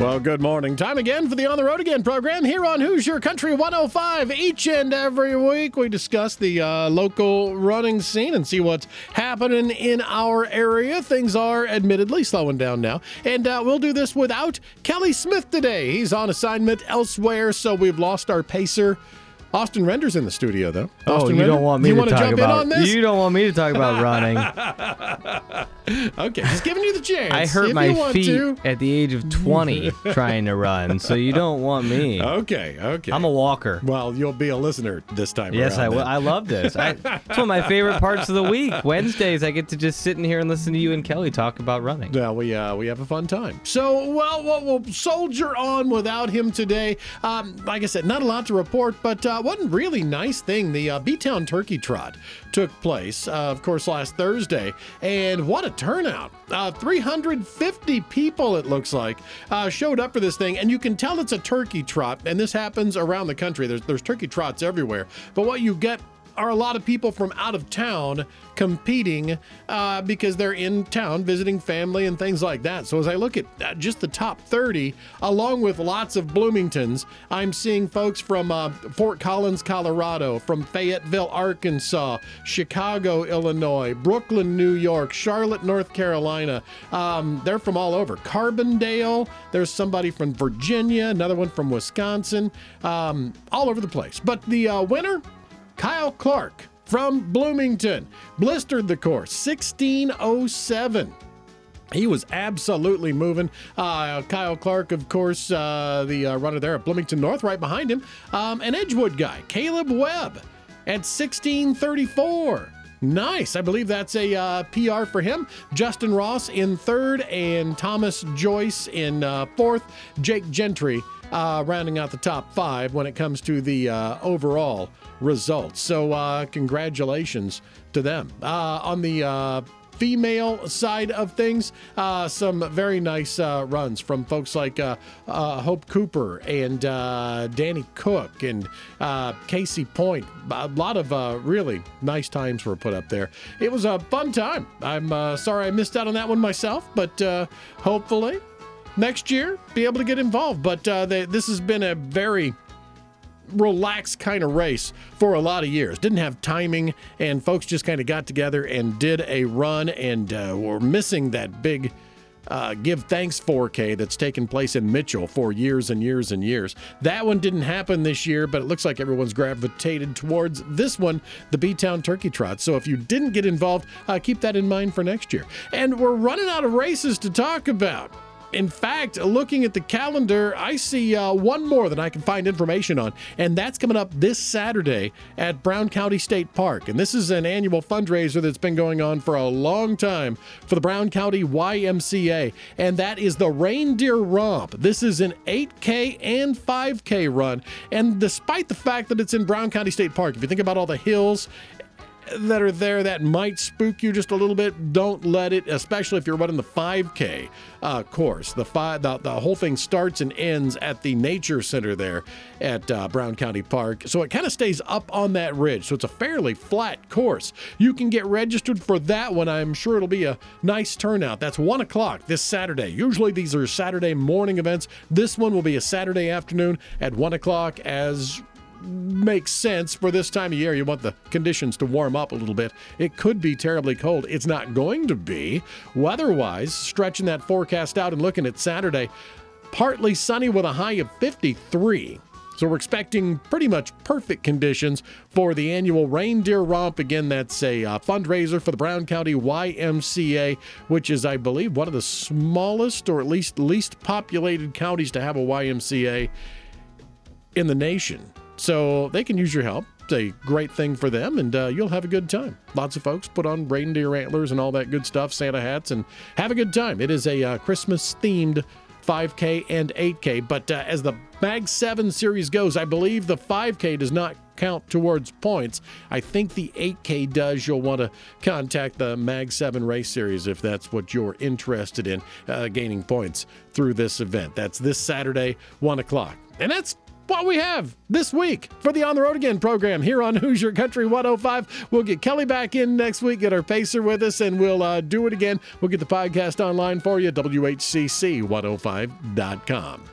Well, good morning. Time again for the On the Road Again program here on Hoosier Country 105. Each and every week, we discuss the uh, local running scene and see what's happening in our area. Things are admittedly slowing down now. And uh, we'll do this without Kelly Smith today. He's on assignment elsewhere, so we've lost our pacer. Austin Render's in the studio, though. Oh, Austin you Render, don't want me you to talk jump about. in on this? You don't want me to talk about running. Okay, just giving you the chance. I hurt if my feet to. at the age of 20 trying to run, so you don't want me. Okay, okay. I'm a walker. well, you'll be a listener this time Yes, I will. then. I love this. I, it's one of my favorite parts of the week. Wednesdays, I get to just sit in here and listen to you and Kelly talk about running. Yeah, we uh, we have a fun time. So, well, we'll, we'll soldier on without him today. Um, like I said, not a lot to report, but uh, one really nice thing: the uh, B-Town Turkey Trot took place, uh, of course, last Thursday, and what a turnout! Uh, 350 people, it looks like, uh, showed up for this thing, and you can tell it's a turkey trot, and this happens around the country. There's there's turkey trots everywhere, but what you get are a lot of people from out of town competing uh, because they're in town visiting family and things like that. So as I look at uh, just the top 30, along with lots of Bloomingtons, I'm seeing folks from uh, Fort Collins, Colorado, from Fayetteville, Arkansas, Chicago, Illinois, Brooklyn, New York, Charlotte, North Carolina. Um, they're from all over. Carbondale. There's somebody from Virginia, another one from Wisconsin, um, all over the place. But the uh, winner. Kyle Clark from Bloomington blistered the course 1607. He was absolutely moving. Uh, Kyle Clark, of course, uh, the uh, runner there at Bloomington North, right behind him. Um, an Edgewood guy, Caleb Webb, at 1634. Nice. I believe that's a uh, PR for him. Justin Ross in third, and Thomas Joyce in uh, fourth. Jake Gentry uh, rounding out the top five when it comes to the uh, overall results. So, uh, congratulations to them. Uh, on the female side of things, uh, some very nice uh, runs from folks like uh, uh, Hope Cooper and uh, Danny Cook and uh, Casey Point. A lot of really nice times were put up there. It was a fun time. I'm sorry I missed out on that one myself, but hopefully next year be able to get involved. But they, this has been a very relaxed kind of race for a lot of years. Didn't have timing, and folks just kind of got together and did a run, and uh, we're missing that big. Uh, give thanks 4K that's taken place in Mitchell for years and years and years. That one didn't happen this year, but it looks like everyone's gravitated towards this one, the B Town Turkey Trot. So if you didn't get involved, uh, keep that in mind for next year. And we're running out of races to talk about. In fact, looking at the calendar, I see uh, one more that I can find information on, and that's coming up this Saturday at Brown County State Park. And this is an annual fundraiser that's been going on for a long time for the Brown County YMCA, and that is the Reindeer Romp. This is an 8K and 5K run, and despite the fact that it's in Brown County State Park, if you think about all the hills that are there that might spook you just a little bit, don't let it, especially if you're running the 5K uh, course. The, five, the the whole thing starts and ends at the nature center there at uh, Brown County Park, so it kind of stays up on that ridge. So it's a fairly flat course. You can get registered for that one. I'm sure it'll be a nice turnout. That's one o'clock this Saturday. Usually these are Saturday morning events. This one will be a Saturday afternoon at one o'clock as makes sense for this time of year. You want the conditions to warm up a little bit. It could be terribly cold. It's not going to be. Weather wise, stretching that forecast out and looking at Saturday, partly sunny with a high of 53. So we're expecting pretty much perfect conditions for the annual Reindeer Romp. Again, that's a uh, fundraiser for the Brown County YMCA, which is, I believe, one of the smallest or at least least populated counties to have a YMCA in the nation. So they can use your help. It's a great thing for them, and uh, you'll have a good time. Lots of folks put on reindeer antlers and all that good stuff, Santa hats, and have a good time. It is a uh, Christmas themed 5K and 8K. But uh, as the Mag 7 series goes, I believe the 5K does not count towards points. I think the 8K does. You'll want to contact the Mag 7 race series if that's what you're interested in, uh, gaining points through this event. That's this Saturday, 1 o'clock. And that's what we have this week for the On the Road Again program here on Hoosier Country 105. We'll get Kelly back in next week, get our pacer with us, and we'll uh, do it again. We'll get the podcast online for you at WHCC105.com.